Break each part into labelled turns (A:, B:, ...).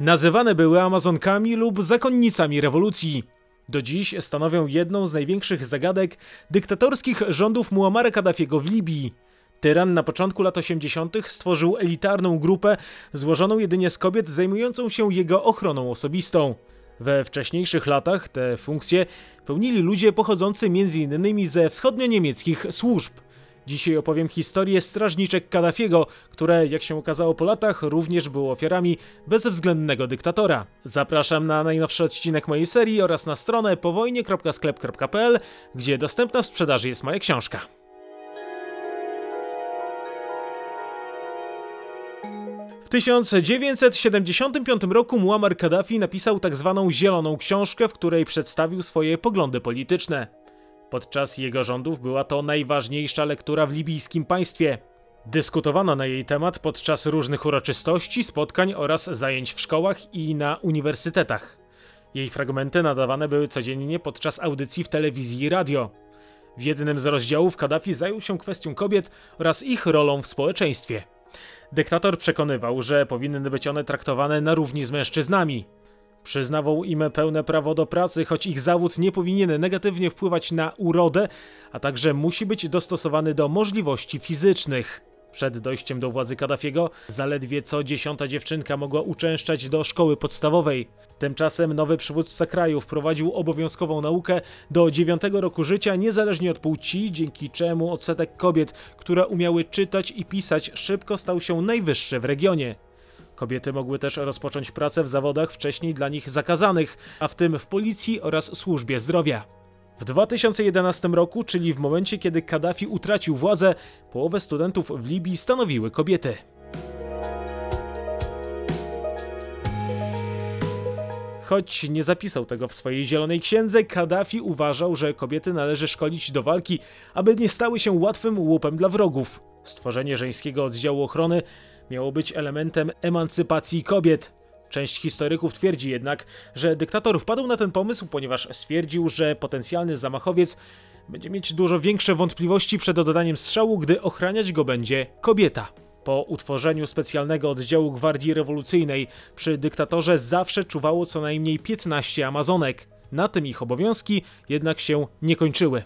A: Nazywane były Amazonkami lub zakonnicami rewolucji. Do dziś stanowią jedną z największych zagadek dyktatorskich rządów Muammara Kaddafiego w Libii. Tyran na początku lat 80. stworzył elitarną grupę złożoną jedynie z kobiet zajmującą się jego ochroną osobistą. We wcześniejszych latach te funkcje pełnili ludzie pochodzący m.in. ze wschodnio-niemieckich służb. Dzisiaj opowiem historię strażniczek Kaddafiego, które, jak się okazało po latach, również były ofiarami bezwzględnego dyktatora. Zapraszam na najnowszy odcinek mojej serii oraz na stronę powojnie.sklep.pl, gdzie dostępna w sprzedaży jest moja książka. W 1975 roku Muammar Kaddafi napisał tak zwaną Zieloną Książkę, w której przedstawił swoje poglądy polityczne. Podczas jego rządów była to najważniejsza lektura w libijskim państwie. Dyskutowano na jej temat podczas różnych uroczystości, spotkań oraz zajęć w szkołach i na uniwersytetach. Jej fragmenty nadawane były codziennie podczas audycji w telewizji i radio. W jednym z rozdziałów Kaddafi zajął się kwestią kobiet oraz ich rolą w społeczeństwie. Dyktator przekonywał, że powinny być one traktowane na równi z mężczyznami. Przyznawał im pełne prawo do pracy, choć ich zawód nie powinien negatywnie wpływać na urodę, a także musi być dostosowany do możliwości fizycznych. Przed dojściem do władzy Kaddafiego zaledwie co dziesiąta dziewczynka mogła uczęszczać do szkoły podstawowej. Tymczasem nowy przywódca kraju wprowadził obowiązkową naukę do dziewiątego roku życia niezależnie od płci, dzięki czemu odsetek kobiet, które umiały czytać i pisać szybko stał się najwyższy w regionie. Kobiety mogły też rozpocząć pracę w zawodach wcześniej dla nich zakazanych, a w tym w policji oraz służbie zdrowia. W 2011 roku, czyli w momencie kiedy Kaddafi utracił władzę, połowę studentów w Libii stanowiły kobiety. Choć nie zapisał tego w swojej zielonej księdze, Kaddafi uważał, że kobiety należy szkolić do walki, aby nie stały się łatwym łupem dla wrogów. Stworzenie żeńskiego oddziału ochrony miało być elementem emancypacji kobiet. Część historyków twierdzi jednak, że dyktator wpadł na ten pomysł, ponieważ stwierdził, że potencjalny zamachowiec będzie mieć dużo większe wątpliwości przed oddaniem strzału, gdy ochraniać go będzie kobieta. Po utworzeniu specjalnego oddziału Gwardii Rewolucyjnej przy dyktatorze zawsze czuwało co najmniej 15 Amazonek. Na tym ich obowiązki jednak się nie kończyły.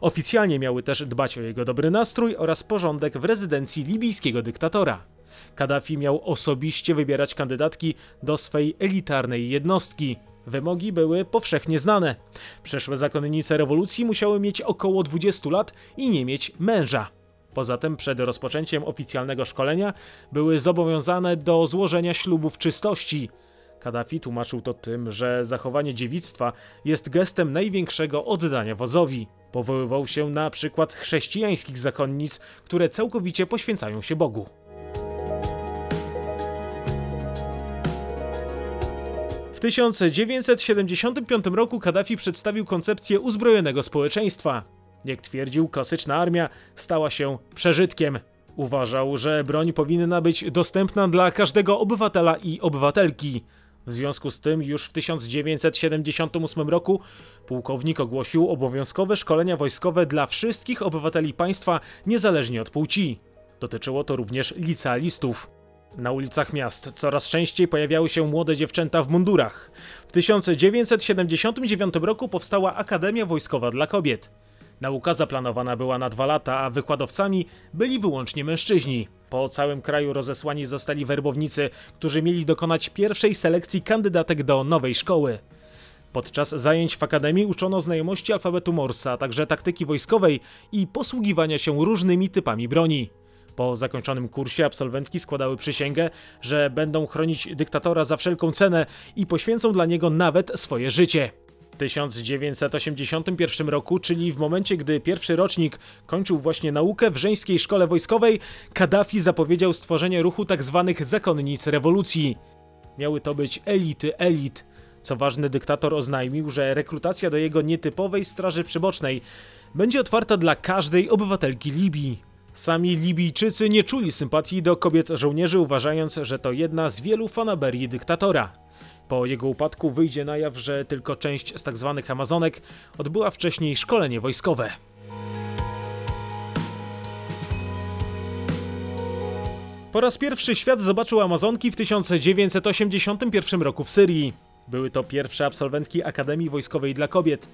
A: Oficjalnie miały też dbać o jego dobry nastrój oraz porządek w rezydencji libijskiego dyktatora. Kaddafi miał osobiście wybierać kandydatki do swej elitarnej jednostki. Wymogi były powszechnie znane. Przeszłe zakonnice rewolucji musiały mieć około 20 lat i nie mieć męża. Poza tym przed rozpoczęciem oficjalnego szkolenia były zobowiązane do złożenia ślubów czystości. Kaddafi tłumaczył to tym, że zachowanie dziewictwa jest gestem największego oddania wozowi. Powoływał się na przykład chrześcijańskich zakonnic, które całkowicie poświęcają się Bogu. 1975 roku Kaddafi przedstawił koncepcję uzbrojonego społeczeństwa. Jak twierdził, klasyczna armia stała się przeżytkiem. Uważał, że broń powinna być dostępna dla każdego obywatela i obywatelki. W związku z tym już w 1978 roku pułkownik ogłosił obowiązkowe szkolenia wojskowe dla wszystkich obywateli państwa niezależnie od płci. Dotyczyło to również licealistów. Na ulicach miast coraz częściej pojawiały się młode dziewczęta w mundurach. W 1979 roku powstała Akademia Wojskowa dla Kobiet. Nauka zaplanowana była na dwa lata, a wykładowcami byli wyłącznie mężczyźni. Po całym kraju rozesłani zostali werbownicy, którzy mieli dokonać pierwszej selekcji kandydatek do nowej szkoły. Podczas zajęć w akademii uczono znajomości alfabetu Morsa, a także taktyki wojskowej i posługiwania się różnymi typami broni. Po zakończonym kursie absolwentki składały przysięgę, że będą chronić dyktatora za wszelką cenę i poświęcą dla niego nawet swoje życie. W 1981 roku, czyli w momencie, gdy pierwszy rocznik kończył właśnie naukę w żeńskiej szkole wojskowej, Kaddafi zapowiedział stworzenie ruchu tzw. Tak zakonnic rewolucji. Miały to być elity elit. Co ważne, dyktator oznajmił, że rekrutacja do jego nietypowej straży przybocznej będzie otwarta dla każdej obywatelki Libii. Sami Libijczycy nie czuli sympatii do kobiet żołnierzy, uważając, że to jedna z wielu fanaberii dyktatora. Po jego upadku wyjdzie na jaw, że tylko część z tzw. Tak Amazonek odbyła wcześniej szkolenie wojskowe. Po raz pierwszy świat zobaczył Amazonki w 1981 roku w Syrii. Były to pierwsze absolwentki Akademii Wojskowej dla Kobiet.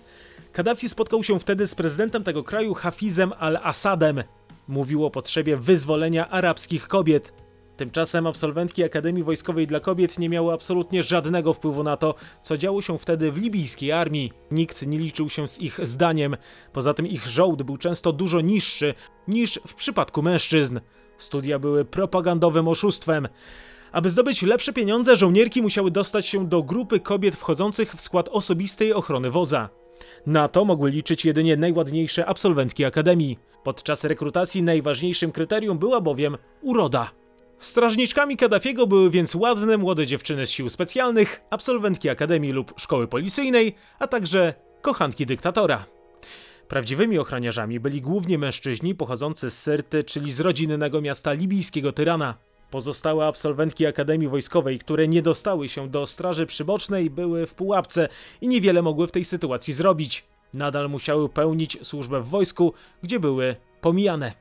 A: Kaddafi spotkał się wtedy z prezydentem tego kraju Hafizem al-Assadem. Mówił o potrzebie wyzwolenia arabskich kobiet. Tymczasem absolwentki Akademii Wojskowej dla Kobiet nie miały absolutnie żadnego wpływu na to, co działo się wtedy w libijskiej armii. Nikt nie liczył się z ich zdaniem. Poza tym ich żołd był często dużo niższy niż w przypadku mężczyzn. Studia były propagandowym oszustwem. Aby zdobyć lepsze pieniądze, żołnierki musiały dostać się do grupy kobiet wchodzących w skład osobistej ochrony wodza. Na to mogły liczyć jedynie najładniejsze absolwentki akademii. Podczas rekrutacji najważniejszym kryterium była bowiem uroda. Strażniczkami Kaddafiego były więc ładne młode dziewczyny z sił specjalnych, absolwentki akademii lub szkoły policyjnej, a także kochanki dyktatora. Prawdziwymi ochroniarzami byli głównie mężczyźni pochodzący z Syrty, czyli z rodzinnego miasta libijskiego tyrana. Pozostałe absolwentki Akademii Wojskowej, które nie dostały się do Straży Przybocznej, były w pułapce i niewiele mogły w tej sytuacji zrobić. Nadal musiały pełnić służbę w wojsku, gdzie były pomijane.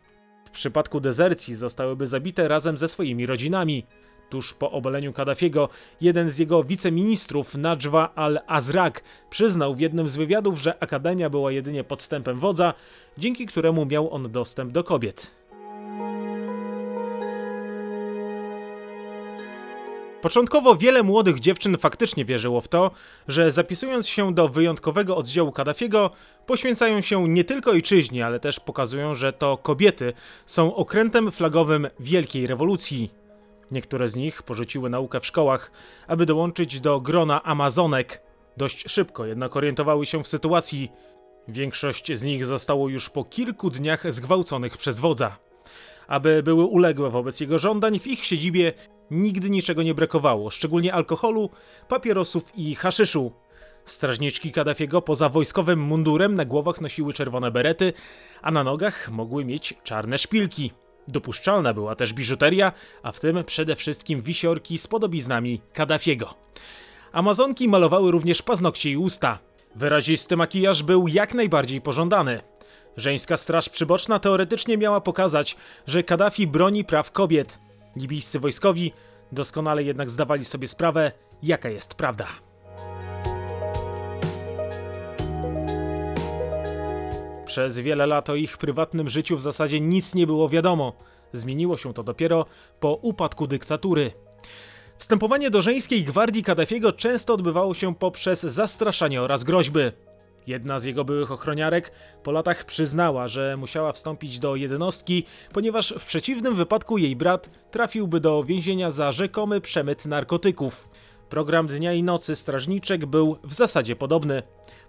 A: W przypadku dezercji zostałyby zabite razem ze swoimi rodzinami. Tuż po obaleniu Kaddafiego, jeden z jego wiceministrów, Najwa al-Azraq, przyznał w jednym z wywiadów, że Akademia była jedynie podstępem wodza, dzięki któremu miał on dostęp do kobiet. Początkowo wiele młodych dziewczyn faktycznie wierzyło w to, że zapisując się do wyjątkowego oddziału Kaddafiego, poświęcają się nie tylko ojczyźnie, ale też pokazują, że to kobiety są okrętem flagowym wielkiej rewolucji. Niektóre z nich porzuciły naukę w szkołach, aby dołączyć do grona Amazonek. Dość szybko jednak orientowały się w sytuacji. Większość z nich zostało już po kilku dniach zgwałconych przez wodza. Aby były uległe wobec jego żądań, w ich siedzibie nigdy niczego nie brakowało, szczególnie alkoholu, papierosów i haszyszu. Strażniczki Kaddafiego poza wojskowym mundurem na głowach nosiły czerwone berety, a na nogach mogły mieć czarne szpilki. Dopuszczalna była też biżuteria, a w tym przede wszystkim wisiorki z podobiznami Kaddafiego. Amazonki malowały również paznokcie i usta. Wyrazisty makijaż był jak najbardziej pożądany. Żeńska straż przyboczna teoretycznie miała pokazać, że Kaddafi broni praw kobiet. Libijscy wojskowi doskonale jednak zdawali sobie sprawę, jaka jest prawda. Przez wiele lat o ich prywatnym życiu w zasadzie nic nie było wiadomo. Zmieniło się to dopiero po upadku dyktatury. Wstępowanie do żeńskiej gwardii Kaddafiego często odbywało się poprzez zastraszanie oraz groźby. Jedna z jego byłych ochroniarek po latach przyznała, że musiała wstąpić do jednostki, ponieważ w przeciwnym wypadku jej brat trafiłby do więzienia za rzekomy przemyt narkotyków. Program dnia i nocy strażniczek był w zasadzie podobny.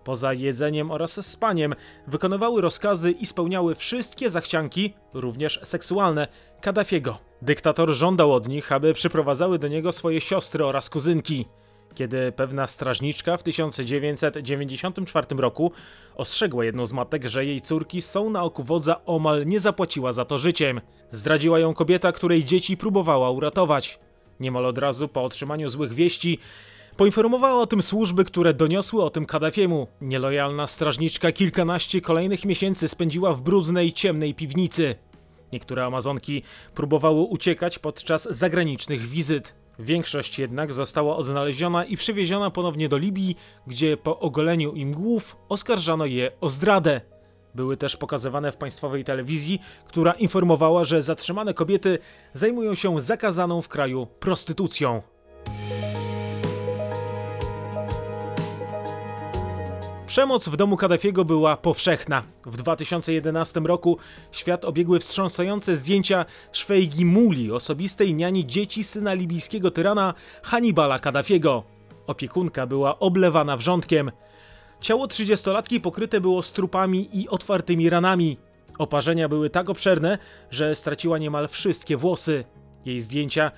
A: Poza jedzeniem oraz spaniem wykonywały rozkazy i spełniały wszystkie zachcianki, również seksualne, Kaddafiego. Dyktator żądał od nich, aby przyprowadzały do niego swoje siostry oraz kuzynki. Kiedy pewna strażniczka w 1994 roku ostrzegła jedną z matek, że jej córki są na oku wodza, omal nie zapłaciła za to życiem. Zdradziła ją kobieta, której dzieci próbowała uratować. Niemal od razu po otrzymaniu złych wieści poinformowała o tym służby, które doniosły o tym Kaddafiemu. Nielojalna strażniczka kilkanaście kolejnych miesięcy spędziła w brudnej, ciemnej piwnicy. Niektóre Amazonki próbowały uciekać podczas zagranicznych wizyt. Większość jednak została odnaleziona i przywieziona ponownie do Libii, gdzie po ogoleniu im głów oskarżano je o zdradę. Były też pokazywane w państwowej telewizji, która informowała, że zatrzymane kobiety zajmują się zakazaną w kraju prostytucją. Przemoc w domu Kaddafiego była powszechna. W 2011 roku świat obiegły wstrząsające zdjęcia Szwejgi Muli, osobistej niani dzieci syna libijskiego tyrana Hannibala Kaddafiego. Opiekunka była oblewana wrzątkiem. Ciało 30-latki pokryte było strupami i otwartymi ranami. Oparzenia były tak obszerne, że straciła niemal wszystkie włosy. Jej zdjęcia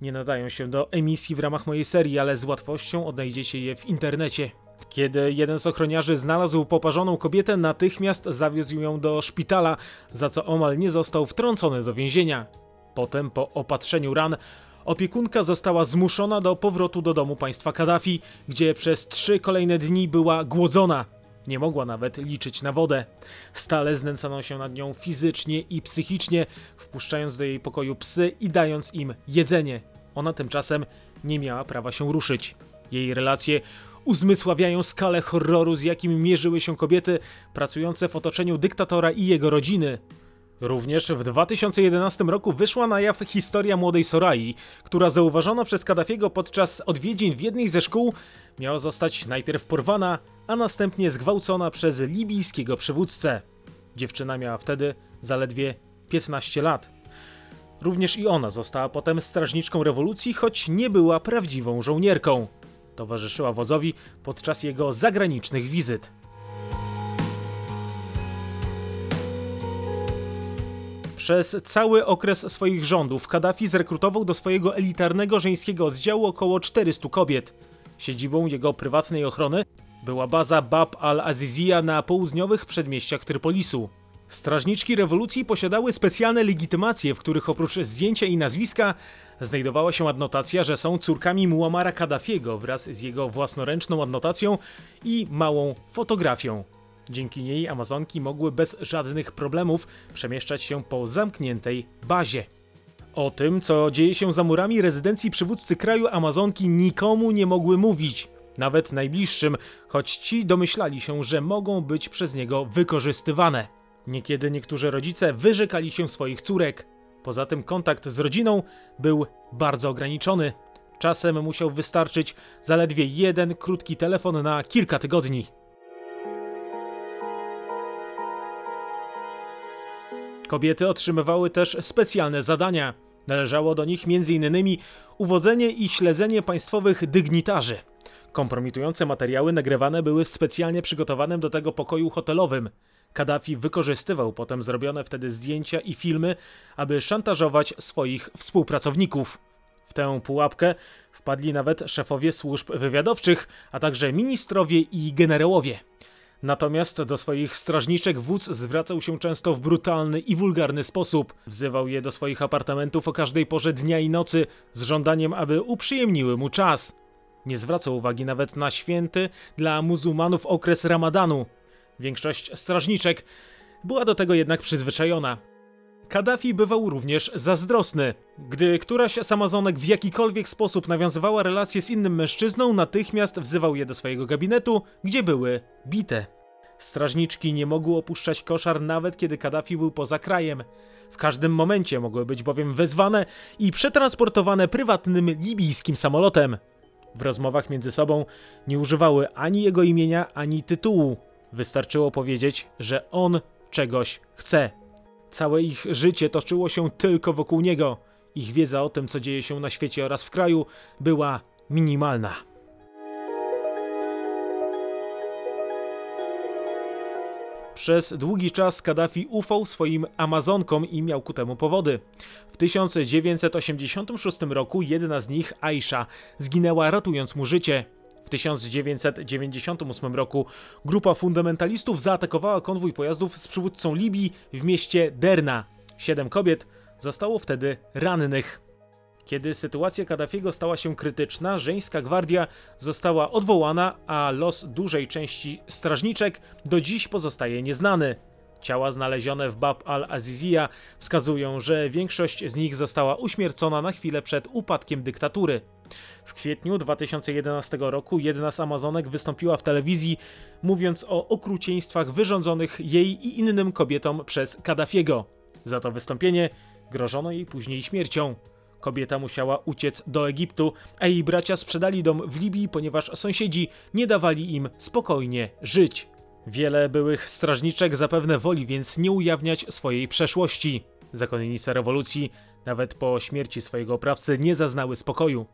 A: nie nadają się do emisji w ramach mojej serii, ale z łatwością odnajdziecie je w internecie. Kiedy jeden z ochroniarzy znalazł poparzoną kobietę, natychmiast zawiózł ją do szpitala, za co omal nie został wtrącony do więzienia. Potem, po opatrzeniu ran, opiekunka została zmuszona do powrotu do domu państwa Kaddafi, gdzie przez trzy kolejne dni była głodzona. Nie mogła nawet liczyć na wodę. Stale znęcano się nad nią fizycznie i psychicznie, wpuszczając do jej pokoju psy i dając im jedzenie. Ona tymczasem nie miała prawa się ruszyć. Jej relacje uzmysławiają skalę horroru, z jakim mierzyły się kobiety pracujące w otoczeniu dyktatora i jego rodziny. Również w 2011 roku wyszła na jaw historia młodej Sorai, która zauważona przez Kaddafiego podczas odwiedzin w jednej ze szkół miała zostać najpierw porwana, a następnie zgwałcona przez libijskiego przywódcę. Dziewczyna miała wtedy zaledwie 15 lat. Również i ona została potem strażniczką rewolucji, choć nie była prawdziwą żołnierką. Towarzyszyła wodzowi podczas jego zagranicznych wizyt. Przez cały okres swoich rządów Kaddafi zrekrutował do swojego elitarnego żeńskiego oddziału około 400 kobiet. Siedzibą jego prywatnej ochrony była baza Bab al-Azizia na południowych przedmieściach Trypolisu. Strażniczki rewolucji posiadały specjalne legitymacje, w których oprócz zdjęcia i nazwiska znajdowała się adnotacja, że są córkami Muammara Kaddafiego wraz z jego własnoręczną adnotacją i małą fotografią. Dzięki niej Amazonki mogły bez żadnych problemów przemieszczać się po zamkniętej bazie. O tym, co dzieje się za murami rezydencji przywódcy kraju, Amazonki nikomu nie mogły mówić, nawet najbliższym, choć ci domyślali się, że mogą być przez niego wykorzystywane. Niekiedy niektórzy rodzice wyrzekali się swoich córek. Poza tym kontakt z rodziną był bardzo ograniczony. Czasem musiał wystarczyć zaledwie jeden krótki telefon na kilka tygodni. Kobiety otrzymywały też specjalne zadania. Należało do nich m.in. uwodzenie i śledzenie państwowych dygnitarzy. Kompromitujące materiały nagrywane były w specjalnie przygotowanym do tego pokoju hotelowym. Kaddafi wykorzystywał potem zrobione wtedy zdjęcia i filmy, aby szantażować swoich współpracowników. W tę pułapkę wpadli nawet szefowie służb wywiadowczych, a także ministrowie i generałowie. Natomiast do swoich strażniczek wódz zwracał się często w brutalny i wulgarny sposób. Wzywał je do swoich apartamentów o każdej porze dnia i nocy z żądaniem, aby uprzyjemniły mu czas. Nie zwracał uwagi nawet na święty dla muzułmanów okres ramadanu. Większość strażniczek była do tego jednak przyzwyczajona. Kaddafi bywał również zazdrosny. Gdy któraś z Amazonek w jakikolwiek sposób nawiązywała relacje z innym mężczyzną, natychmiast wzywał je do swojego gabinetu, gdzie były bite. Strażniczki nie mogły opuszczać koszar nawet kiedy Kaddafi był poza krajem. W każdym momencie mogły być bowiem wezwane i przetransportowane prywatnym libijskim samolotem. W rozmowach między sobą nie używały ani jego imienia, ani tytułu. Wystarczyło powiedzieć, że on czegoś chce. Całe ich życie toczyło się tylko wokół niego. Ich wiedza o tym, co dzieje się na świecie oraz w kraju, była minimalna. Przez długi czas Kaddafi ufał swoim Amazonkom i miał ku temu powody. W 1986 roku jedna z nich, Aisha, zginęła ratując mu życie. W 1998 roku grupa fundamentalistów zaatakowała konwój pojazdów z przywódcą Libii w mieście Derna. Siedem kobiet zostało wtedy rannych. Kiedy sytuacja Kaddafiego stała się krytyczna, żeńska gwardia została odwołana, a los dużej części strażniczek do dziś pozostaje nieznany. Ciała znalezione w Bab al-Azizia wskazują, że większość z nich została uśmiercona na chwilę przed upadkiem dyktatury. W kwietniu 2011 roku jedna z Amazonek wystąpiła w telewizji, mówiąc o okrucieństwach wyrządzonych jej i innym kobietom przez Kaddafiego. Za to wystąpienie grożono jej później śmiercią. Kobieta musiała uciec do Egiptu, a jej bracia sprzedali dom w Libii, ponieważ sąsiedzi nie dawali im spokojnie żyć. Wiele byłych strażniczek zapewne woli więc nie ujawniać swojej przeszłości. Zakonnice rewolucji, nawet po śmierci swojego oprawcy, nie zaznały spokoju.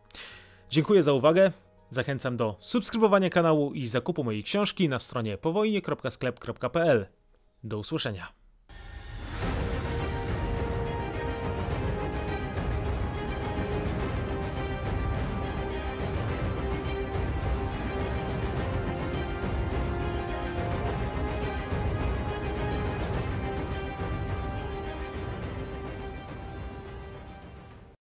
A: Dziękuję za uwagę. Zachęcam do subskrybowania kanału i zakupu mojej książki na stronie powojnie.sklep.pl. Do usłyszenia.